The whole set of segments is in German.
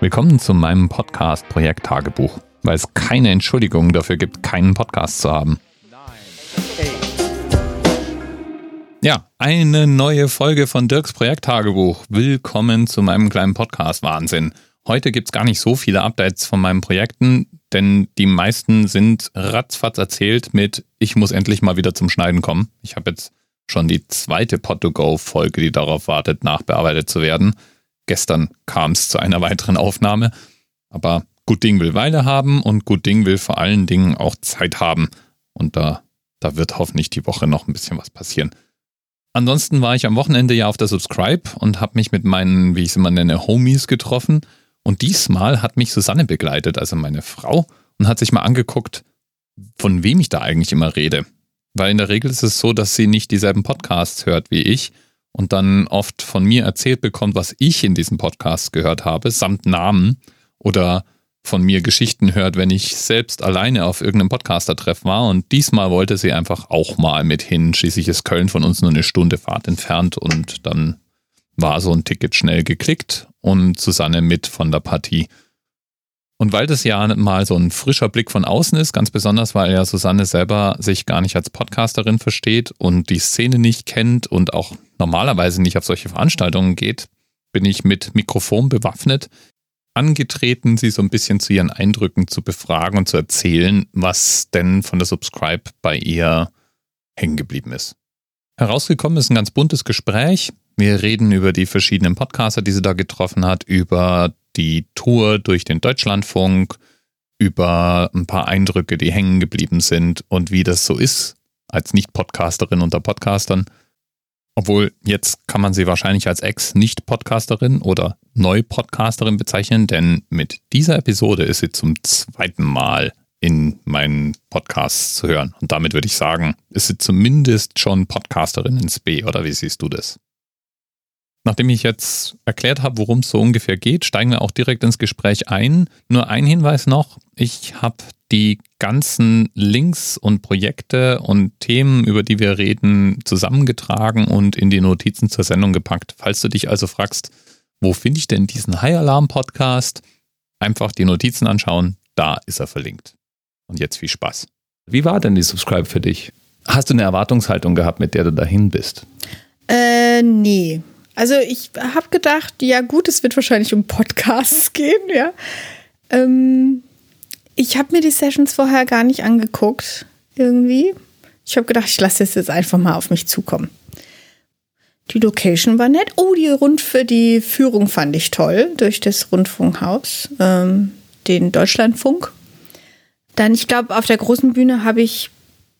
Willkommen zu meinem Podcast Projekt Tagebuch, weil es keine Entschuldigung dafür gibt, keinen Podcast zu haben. Ja, eine neue Folge von Dirks Projekt Tagebuch. Willkommen zu meinem kleinen Podcast Wahnsinn. Heute gibt es gar nicht so viele Updates von meinen Projekten, denn die meisten sind ratzfatz erzählt mit Ich muss endlich mal wieder zum Schneiden kommen. Ich habe jetzt schon die zweite Pod2Go-Folge, die darauf wartet, nachbearbeitet zu werden. Gestern kam es zu einer weiteren Aufnahme. Aber gut Ding will Weile haben und gut Ding will vor allen Dingen auch Zeit haben. Und da, da wird hoffentlich die Woche noch ein bisschen was passieren. Ansonsten war ich am Wochenende ja auf der Subscribe und habe mich mit meinen, wie ich es immer nenne, Homies getroffen. Und diesmal hat mich Susanne begleitet, also meine Frau, und hat sich mal angeguckt, von wem ich da eigentlich immer rede. Weil in der Regel ist es so, dass sie nicht dieselben Podcasts hört wie ich und dann oft von mir erzählt bekommt, was ich in diesem Podcast gehört habe, samt Namen oder von mir Geschichten hört, wenn ich selbst alleine auf irgendeinem Podcaster-Treff war. Und diesmal wollte sie einfach auch mal mit hin. Schließlich ist Köln von uns nur eine Stunde Fahrt entfernt und dann war so ein Ticket schnell geklickt und Susanne mit von der Partie. Und weil das ja mal so ein frischer Blick von außen ist, ganz besonders, weil ja Susanne selber sich gar nicht als Podcasterin versteht und die Szene nicht kennt und auch normalerweise nicht auf solche Veranstaltungen geht, bin ich mit Mikrofon bewaffnet angetreten, sie so ein bisschen zu ihren Eindrücken zu befragen und zu erzählen, was denn von der Subscribe bei ihr hängen geblieben ist. Herausgekommen ist ein ganz buntes Gespräch. Wir reden über die verschiedenen Podcaster, die sie da getroffen hat, über die Tour durch den Deutschlandfunk, über ein paar Eindrücke, die hängen geblieben sind und wie das so ist als Nicht-Podcasterin unter Podcastern. Obwohl jetzt kann man sie wahrscheinlich als Ex-Nicht-Podcasterin oder Neu-Podcasterin bezeichnen, denn mit dieser Episode ist sie zum zweiten Mal in meinen Podcasts zu hören. Und damit würde ich sagen, ist sie zumindest schon Podcasterin ins B, oder wie siehst du das? Nachdem ich jetzt erklärt habe, worum es so ungefähr geht, steigen wir auch direkt ins Gespräch ein. Nur ein Hinweis noch, ich habe die ganzen Links und Projekte und Themen, über die wir reden, zusammengetragen und in die Notizen zur Sendung gepackt. Falls du dich also fragst, wo finde ich denn diesen High Alarm Podcast? Einfach die Notizen anschauen, da ist er verlinkt. Und jetzt viel Spaß. Wie war denn die Subscribe für dich? Hast du eine Erwartungshaltung gehabt, mit der du dahin bist? Äh, nee. Also ich habe gedacht, ja gut, es wird wahrscheinlich um Podcasts gehen, ja. Ähm, ich habe mir die Sessions vorher gar nicht angeguckt, irgendwie. Ich habe gedacht, ich lasse es jetzt einfach mal auf mich zukommen. Die Location war nett. Oh, die Rund für die Führung fand ich toll durch das Rundfunkhaus, ähm, den Deutschlandfunk. Dann, ich glaube, auf der großen Bühne habe ich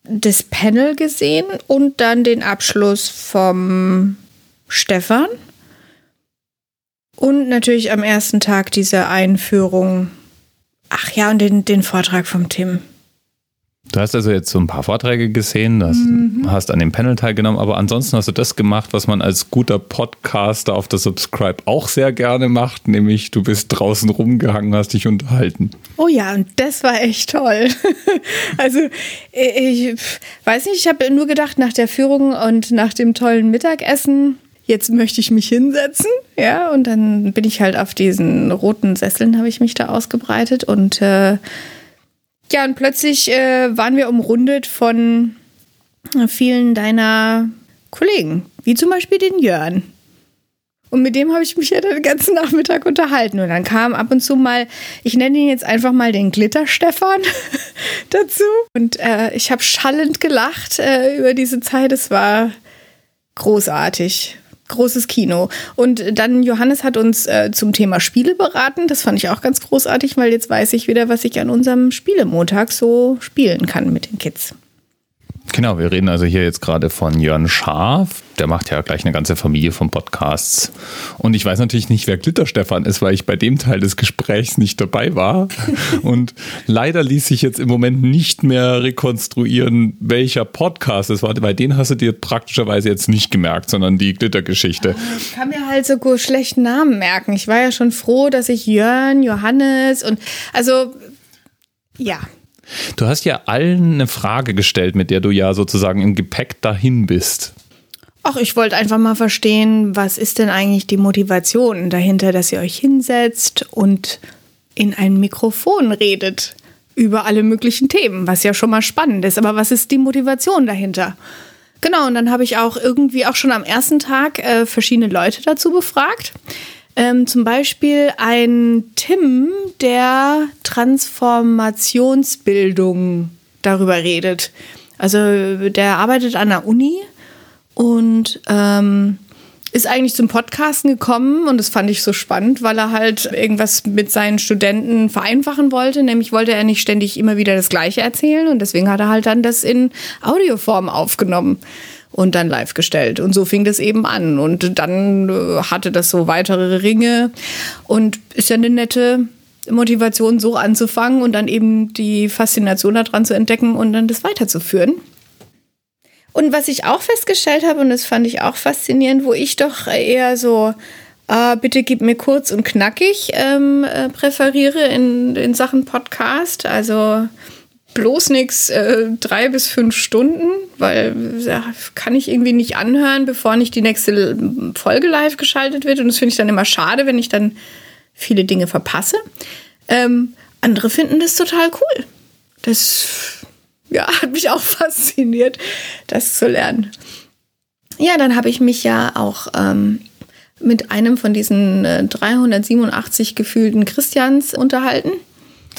das Panel gesehen und dann den Abschluss vom Stefan. Und natürlich am ersten Tag diese Einführung. Ach ja, und den, den Vortrag vom Tim. Du hast also jetzt so ein paar Vorträge gesehen, hast, mhm. hast an dem Panel teilgenommen, aber ansonsten hast du das gemacht, was man als guter Podcaster auf der Subscribe auch sehr gerne macht, nämlich du bist draußen rumgehangen, hast dich unterhalten. Oh ja, und das war echt toll. also ich weiß nicht, ich habe nur gedacht, nach der Führung und nach dem tollen Mittagessen, jetzt möchte ich mich hinsetzen, ja, und dann bin ich halt auf diesen roten Sesseln, habe ich mich da ausgebreitet und äh, ja, und plötzlich äh, waren wir umrundet von vielen deiner Kollegen, wie zum Beispiel den Jörn. Und mit dem habe ich mich ja den ganzen Nachmittag unterhalten. Und dann kam ab und zu mal, ich nenne ihn jetzt einfach mal den Glitter-Stefan dazu. Und äh, ich habe schallend gelacht äh, über diese Zeit. Es war großartig großes Kino. Und dann Johannes hat uns äh, zum Thema Spiele beraten. Das fand ich auch ganz großartig, weil jetzt weiß ich wieder, was ich an unserem Spielemontag so spielen kann mit den Kids. Genau, wir reden also hier jetzt gerade von Jörn Schaaf. Der macht ja gleich eine ganze Familie von Podcasts. Und ich weiß natürlich nicht, wer Glitterstefan ist, weil ich bei dem Teil des Gesprächs nicht dabei war. Und leider ließ sich jetzt im Moment nicht mehr rekonstruieren, welcher Podcast es war, weil den hast du dir praktischerweise jetzt nicht gemerkt, sondern die Glittergeschichte. Ich kann mir halt so schlechten Namen merken. Ich war ja schon froh, dass ich Jörn, Johannes und also ja, Du hast ja allen eine Frage gestellt, mit der du ja sozusagen im Gepäck dahin bist. Ach, ich wollte einfach mal verstehen, was ist denn eigentlich die Motivation dahinter, dass ihr euch hinsetzt und in ein Mikrofon redet über alle möglichen Themen, was ja schon mal spannend ist. Aber was ist die Motivation dahinter? Genau, und dann habe ich auch irgendwie auch schon am ersten Tag äh, verschiedene Leute dazu befragt. Ähm, zum Beispiel ein Tim, der Transformationsbildung darüber redet. Also der arbeitet an der Uni und ähm, ist eigentlich zum Podcasten gekommen und das fand ich so spannend, weil er halt irgendwas mit seinen Studenten vereinfachen wollte. Nämlich wollte er nicht ständig immer wieder das Gleiche erzählen und deswegen hat er halt dann das in Audioform aufgenommen und dann live gestellt. Und so fing das eben an. Und dann äh, hatte das so weitere Ringe und ist ja eine nette Motivation, so anzufangen und dann eben die Faszination daran zu entdecken und dann das weiterzuführen. Und was ich auch festgestellt habe, und das fand ich auch faszinierend, wo ich doch eher so, äh, bitte gib mir kurz und knackig ähm, äh, präferiere in, in Sachen Podcast. Also bloß nichts äh, drei bis fünf Stunden, weil ja, kann ich irgendwie nicht anhören, bevor nicht die nächste Folge live geschaltet wird. Und das finde ich dann immer schade, wenn ich dann viele Dinge verpasse. Ähm, andere finden das total cool. Das ja, hat mich auch fasziniert, das zu lernen. Ja, dann habe ich mich ja auch ähm, mit einem von diesen äh, 387 gefühlten Christians unterhalten.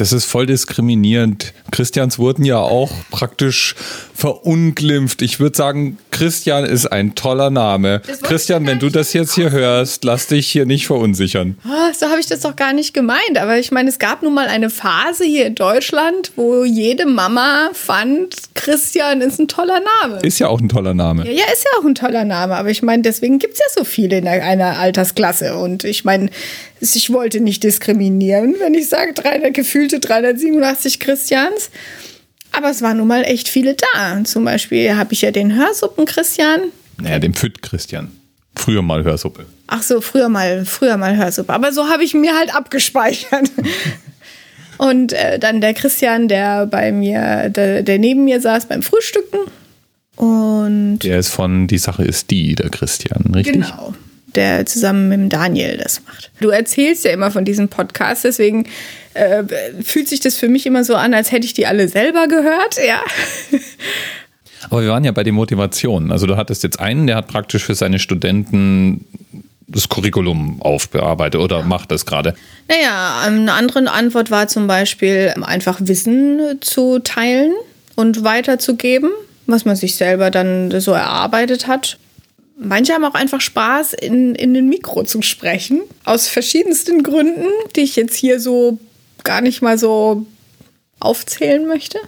Das ist voll diskriminierend. Christians wurden ja auch praktisch verunglimpft. Ich würde sagen, Christian ist ein toller Name. Christian, wenn du das jetzt hier hörst, lass dich hier nicht verunsichern. Oh, so habe ich das doch gar nicht gemeint. Aber ich meine, es gab nun mal eine Phase hier in Deutschland, wo jede Mama fand, Christian ist ein toller Name. Ist ja auch ein toller Name. Ja, ja ist ja auch ein toller Name. Aber ich meine, deswegen gibt es ja so viele in einer Altersklasse. Und ich meine, ich wollte nicht diskriminieren, wenn ich sage, 300, gefühlte 387 Christians. Aber es waren nun mal echt viele da. Zum Beispiel habe ich ja den Hörsuppen Christian. Naja, den Pfüt Christian. Früher mal Hörsuppe. Ach so, früher mal, früher mal Hörsuppe. Aber so habe ich mir halt abgespeichert. Und äh, dann der Christian, der bei mir, der, der neben mir saß beim Frühstücken. Und der ist von Die Sache ist die, der Christian, richtig? Genau der zusammen mit dem Daniel das macht. Du erzählst ja immer von diesem Podcast, deswegen äh, fühlt sich das für mich immer so an, als hätte ich die alle selber gehört, ja. Aber wir waren ja bei den Motivationen. Also du hattest jetzt einen, der hat praktisch für seine Studenten das Curriculum aufbearbeitet oder ja. macht das gerade? Naja, eine andere Antwort war zum Beispiel einfach Wissen zu teilen und weiterzugeben, was man sich selber dann so erarbeitet hat. Manche haben auch einfach Spaß, in, in den Mikro zu sprechen. Aus verschiedensten Gründen, die ich jetzt hier so gar nicht mal so aufzählen möchte.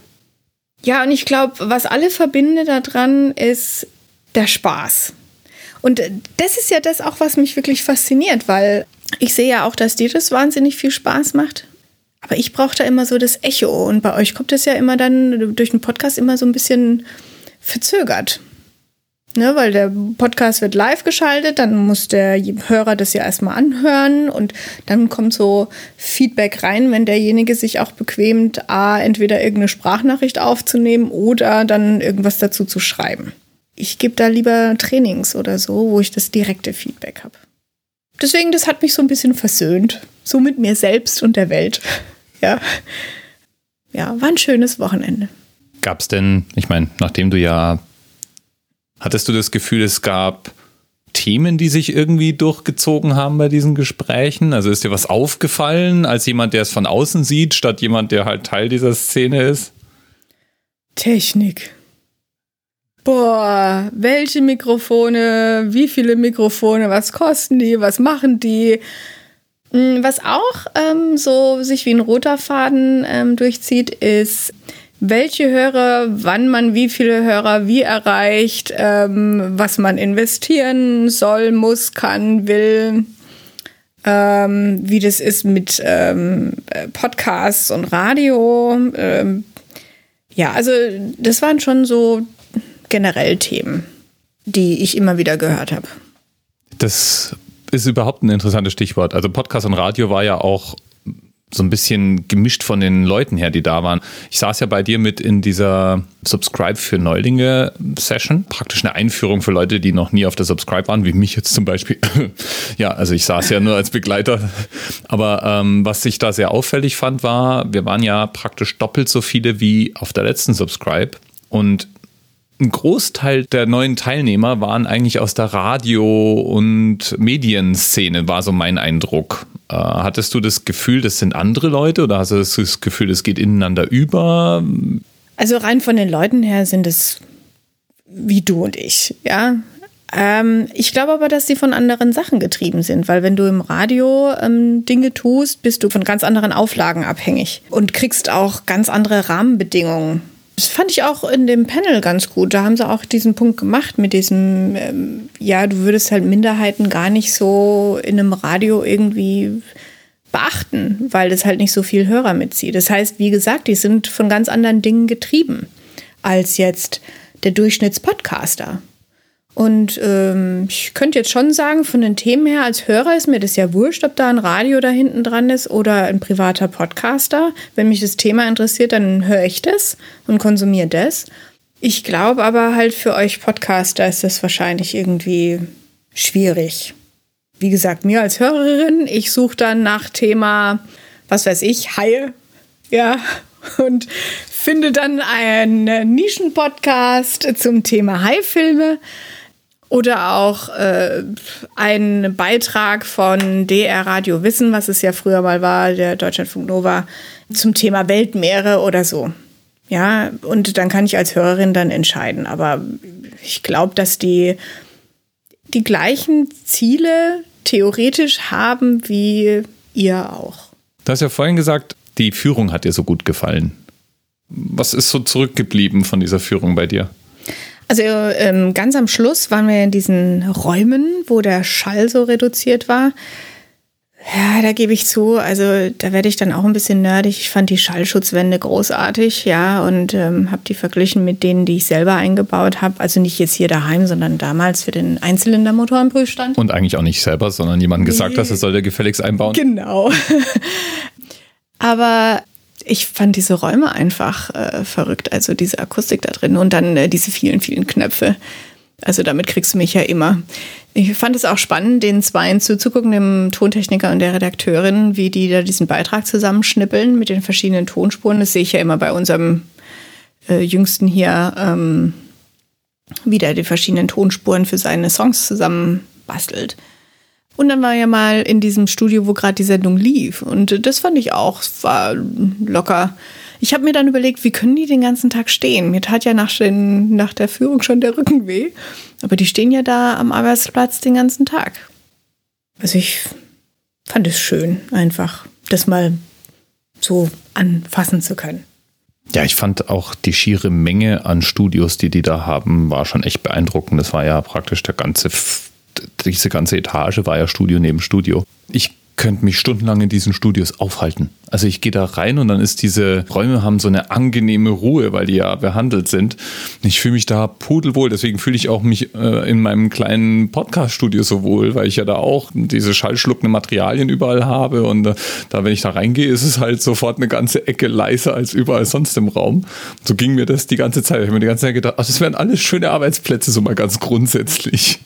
Ja, und ich glaube, was alle verbindet daran, ist der Spaß. Und das ist ja das auch, was mich wirklich fasziniert, weil ich sehe ja auch, dass dir das wahnsinnig viel Spaß macht. Aber ich brauche da immer so das Echo. Und bei euch kommt das ja immer dann durch den Podcast immer so ein bisschen verzögert. Ne, weil der Podcast wird live geschaltet, dann muss der Hörer das ja erstmal anhören und dann kommt so Feedback rein, wenn derjenige sich auch bequemt, A, entweder irgendeine Sprachnachricht aufzunehmen oder dann irgendwas dazu zu schreiben. Ich gebe da lieber Trainings oder so, wo ich das direkte Feedback habe. Deswegen, das hat mich so ein bisschen versöhnt. So mit mir selbst und der Welt. Ja. Ja, war ein schönes Wochenende. Gab es denn, ich meine, nachdem du ja Hattest du das Gefühl, es gab Themen, die sich irgendwie durchgezogen haben bei diesen Gesprächen? Also ist dir was aufgefallen als jemand, der es von außen sieht, statt jemand, der halt Teil dieser Szene ist? Technik. Boah, welche Mikrofone, wie viele Mikrofone, was kosten die, was machen die? Hm, was auch ähm, so sich wie ein roter Faden ähm, durchzieht, ist welche Hörer, wann man wie viele Hörer wie erreicht, ähm, was man investieren soll, muss, kann, will, ähm, wie das ist mit ähm, Podcasts und Radio. Ähm, ja, also das waren schon so generell Themen, die ich immer wieder gehört habe. Das ist überhaupt ein interessantes Stichwort. Also Podcast und Radio war ja auch so ein bisschen gemischt von den Leuten her, die da waren. Ich saß ja bei dir mit in dieser Subscribe für Neulinge Session. Praktisch eine Einführung für Leute, die noch nie auf der Subscribe waren, wie mich jetzt zum Beispiel. ja, also ich saß ja nur als Begleiter. Aber ähm, was ich da sehr auffällig fand, war, wir waren ja praktisch doppelt so viele wie auf der letzten Subscribe. Und ein Großteil der neuen Teilnehmer waren eigentlich aus der Radio- und Medienszene, war so mein Eindruck. Äh, hattest du das Gefühl, das sind andere Leute oder hast du das Gefühl, es geht ineinander über? Also rein von den Leuten her sind es wie du und ich, ja. Ähm, ich glaube aber, dass sie von anderen Sachen getrieben sind, weil wenn du im Radio ähm, Dinge tust, bist du von ganz anderen Auflagen abhängig und kriegst auch ganz andere Rahmenbedingungen das fand ich auch in dem Panel ganz gut. Da haben sie auch diesen Punkt gemacht mit diesem, ähm, ja, du würdest halt Minderheiten gar nicht so in einem Radio irgendwie beachten, weil das halt nicht so viel Hörer mitzieht. Das heißt, wie gesagt, die sind von ganz anderen Dingen getrieben als jetzt der Durchschnittspodcaster. Und ähm, ich könnte jetzt schon sagen, von den Themen her, als Hörer ist mir das ja wurscht, ob da ein Radio da hinten dran ist oder ein privater Podcaster. Wenn mich das Thema interessiert, dann höre ich das und konsumiere das. Ich glaube aber halt für euch Podcaster ist das wahrscheinlich irgendwie schwierig. Wie gesagt, mir als Hörerin, ich suche dann nach Thema, was weiß ich, Haie. Ja, und finde dann einen Nischenpodcast zum Thema Haifilme. Oder auch äh, ein Beitrag von DR Radio Wissen, was es ja früher mal war, der Deutschlandfunk Nova, zum Thema Weltmeere oder so. Ja, und dann kann ich als Hörerin dann entscheiden. Aber ich glaube, dass die die gleichen Ziele theoretisch haben wie ihr auch. Du hast ja vorhin gesagt, die Führung hat dir so gut gefallen. Was ist so zurückgeblieben von dieser Führung bei dir? Also ähm, ganz am Schluss waren wir in diesen Räumen, wo der Schall so reduziert war. Ja, da gebe ich zu. Also da werde ich dann auch ein bisschen nerdig. Ich fand die Schallschutzwände großartig, ja, und ähm, habe die verglichen mit denen, die ich selber eingebaut habe. Also nicht jetzt hier daheim, sondern damals für den Einzylindermotor im Prüfstand. Und eigentlich auch nicht selber, sondern jemand gesagt, dass er soll der gefälligst einbauen. Genau. Aber ich fand diese Räume einfach äh, verrückt, also diese Akustik da drin und dann äh, diese vielen, vielen Knöpfe. Also damit kriegst du mich ja immer. Ich fand es auch spannend, den Zweien zuzugucken, dem Tontechniker und der Redakteurin, wie die da diesen Beitrag zusammenschnippeln mit den verschiedenen Tonspuren. Das sehe ich ja immer bei unserem äh, Jüngsten hier, ähm, wie der die verschiedenen Tonspuren für seine Songs zusammenbastelt. Und dann war ja mal in diesem Studio, wo gerade die Sendung lief. Und das fand ich auch, war locker. Ich habe mir dann überlegt, wie können die den ganzen Tag stehen? Mir tat ja nach, den, nach der Führung schon der Rücken weh. Aber die stehen ja da am Arbeitsplatz den ganzen Tag. Also ich fand es schön, einfach das mal so anfassen zu können. Ja, ich fand auch die schiere Menge an Studios, die die da haben, war schon echt beeindruckend. Das war ja praktisch der ganze diese ganze Etage war ja Studio neben Studio. Ich könnte mich stundenlang in diesen Studios aufhalten. Also ich gehe da rein und dann ist diese Räume haben so eine angenehme Ruhe, weil die ja behandelt sind. Ich fühle mich da pudelwohl, deswegen fühle ich auch mich äh, in meinem kleinen Podcast-Studio so wohl, weil ich ja da auch diese schallschluckende Materialien überall habe und äh, da, wenn ich da reingehe, ist es halt sofort eine ganze Ecke leiser als überall sonst im Raum. So ging mir das die ganze Zeit. Ich habe mir die ganze Zeit gedacht, ach, das wären alles schöne Arbeitsplätze, so mal ganz grundsätzlich.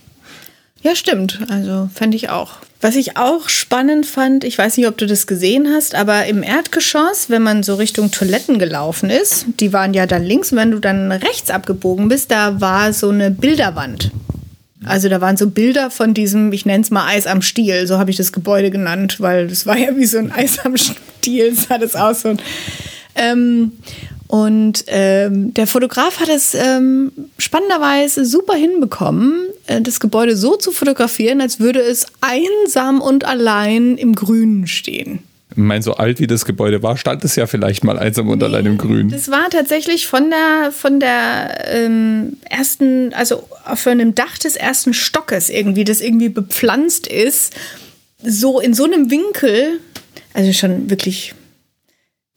Ja, stimmt. Also fände ich auch. Was ich auch spannend fand, ich weiß nicht, ob du das gesehen hast, aber im Erdgeschoss, wenn man so Richtung Toiletten gelaufen ist, die waren ja dann links, wenn du dann rechts abgebogen bist, da war so eine Bilderwand. Also da waren so Bilder von diesem, ich nenne es mal Eis am Stiel, so habe ich das Gebäude genannt, weil das war ja wie so ein Eis am Stiel, sah das aus. Und, ähm, und ähm, der Fotograf hat es ähm, spannenderweise super hinbekommen, das Gebäude so zu fotografieren, als würde es einsam und allein im Grünen stehen. Ich meine, so alt wie das Gebäude war, stand es ja vielleicht mal einsam und nee, allein im Grün. Das war tatsächlich von der, von der ähm, ersten, also von einem Dach des ersten Stockes irgendwie, das irgendwie bepflanzt ist, so in so einem Winkel, also schon wirklich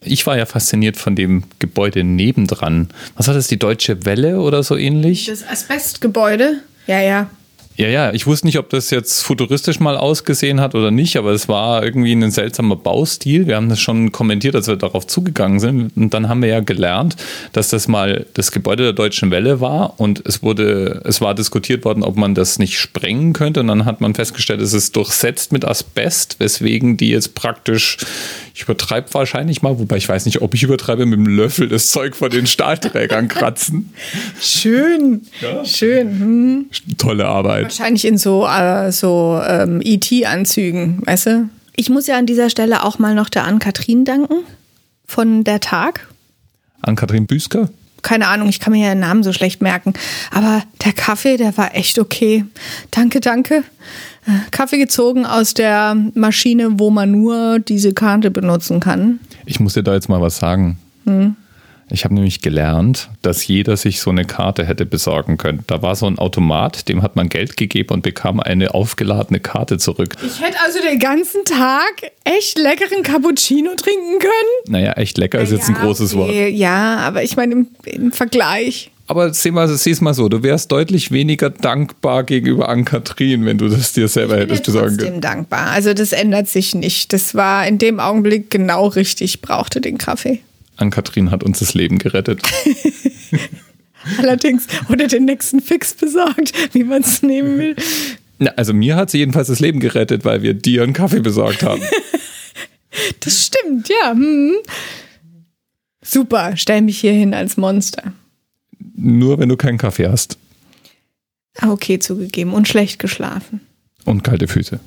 ich war ja fasziniert von dem Gebäude nebendran. Was war das, die Deutsche Welle oder so ähnlich? Das Asbestgebäude? Ja, ja. Ja, ja, ich wusste nicht, ob das jetzt futuristisch mal ausgesehen hat oder nicht, aber es war irgendwie ein seltsamer Baustil. Wir haben das schon kommentiert, als wir darauf zugegangen sind. Und dann haben wir ja gelernt, dass das mal das Gebäude der Deutschen Welle war und es wurde, es war diskutiert worden, ob man das nicht sprengen könnte. Und dann hat man festgestellt, es ist durchsetzt mit Asbest, weswegen die jetzt praktisch, ich übertreibe wahrscheinlich mal, wobei ich weiß nicht, ob ich übertreibe, mit dem Löffel das Zeug von den Stahlträgern kratzen. Schön, ja. schön. Hm. Tolle Arbeit. Wahrscheinlich in so, äh, so ähm, ET-Anzügen, weißt du? Ich muss ja an dieser Stelle auch mal noch der Ann-Kathrin danken von der Tag. Ann-Kathrin Büsker? Keine Ahnung, ich kann mir ja den Namen so schlecht merken. Aber der Kaffee, der war echt okay. Danke, danke. Kaffee gezogen aus der Maschine, wo man nur diese Karte benutzen kann. Ich muss dir da jetzt mal was sagen. Hm. Ich habe nämlich gelernt, dass jeder sich so eine Karte hätte besorgen können. Da war so ein Automat, dem hat man Geld gegeben und bekam eine aufgeladene Karte zurück. Ich hätte also den ganzen Tag echt leckeren Cappuccino trinken können. Naja, echt lecker ist jetzt ein großes okay. Wort. Ja, aber ich meine im, im Vergleich. Aber sieh mal, sieh's mal so, du wärst deutlich weniger dankbar gegenüber Ann-Kathrin, wenn du das dir selber ich bin hättest besorgen können. Ich bin dankbar. Also das ändert sich nicht. Das war in dem Augenblick genau richtig. Ich brauchte den Kaffee. Ann-Kathrin hat uns das Leben gerettet. Allerdings, oder den nächsten Fix besorgt, wie man es nehmen will. Na, also mir hat sie jedenfalls das Leben gerettet, weil wir dir einen Kaffee besorgt haben. das stimmt, ja. Hm. Super, stell mich hier hin als Monster. Nur wenn du keinen Kaffee hast. Ah, okay, zugegeben. Und schlecht geschlafen. Und kalte Füße.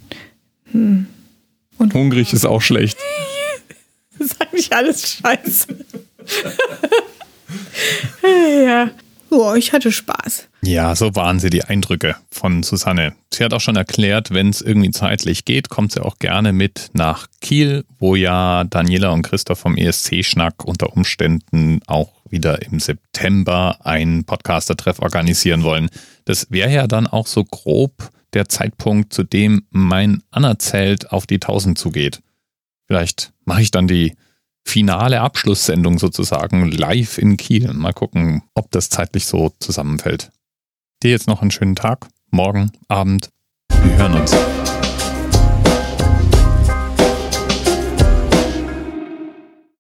Hm. Und hungrig ist auch schlecht. Das ist eigentlich alles scheiße. ja. Oh, ich hatte Spaß. Ja, so waren sie die Eindrücke von Susanne. Sie hat auch schon erklärt, wenn es irgendwie zeitlich geht, kommt sie auch gerne mit nach Kiel, wo ja Daniela und Christoph vom ESC-Schnack unter Umständen auch wieder im September einen Podcaster-Treff organisieren wollen. Das wäre ja dann auch so grob der Zeitpunkt, zu dem mein Anna-Zelt auf die 1000 zugeht. Vielleicht mache ich dann die finale Abschlusssendung sozusagen live in Kiel. Mal gucken, ob das zeitlich so zusammenfällt. Dir jetzt noch einen schönen Tag, morgen, Abend. Wir hören uns.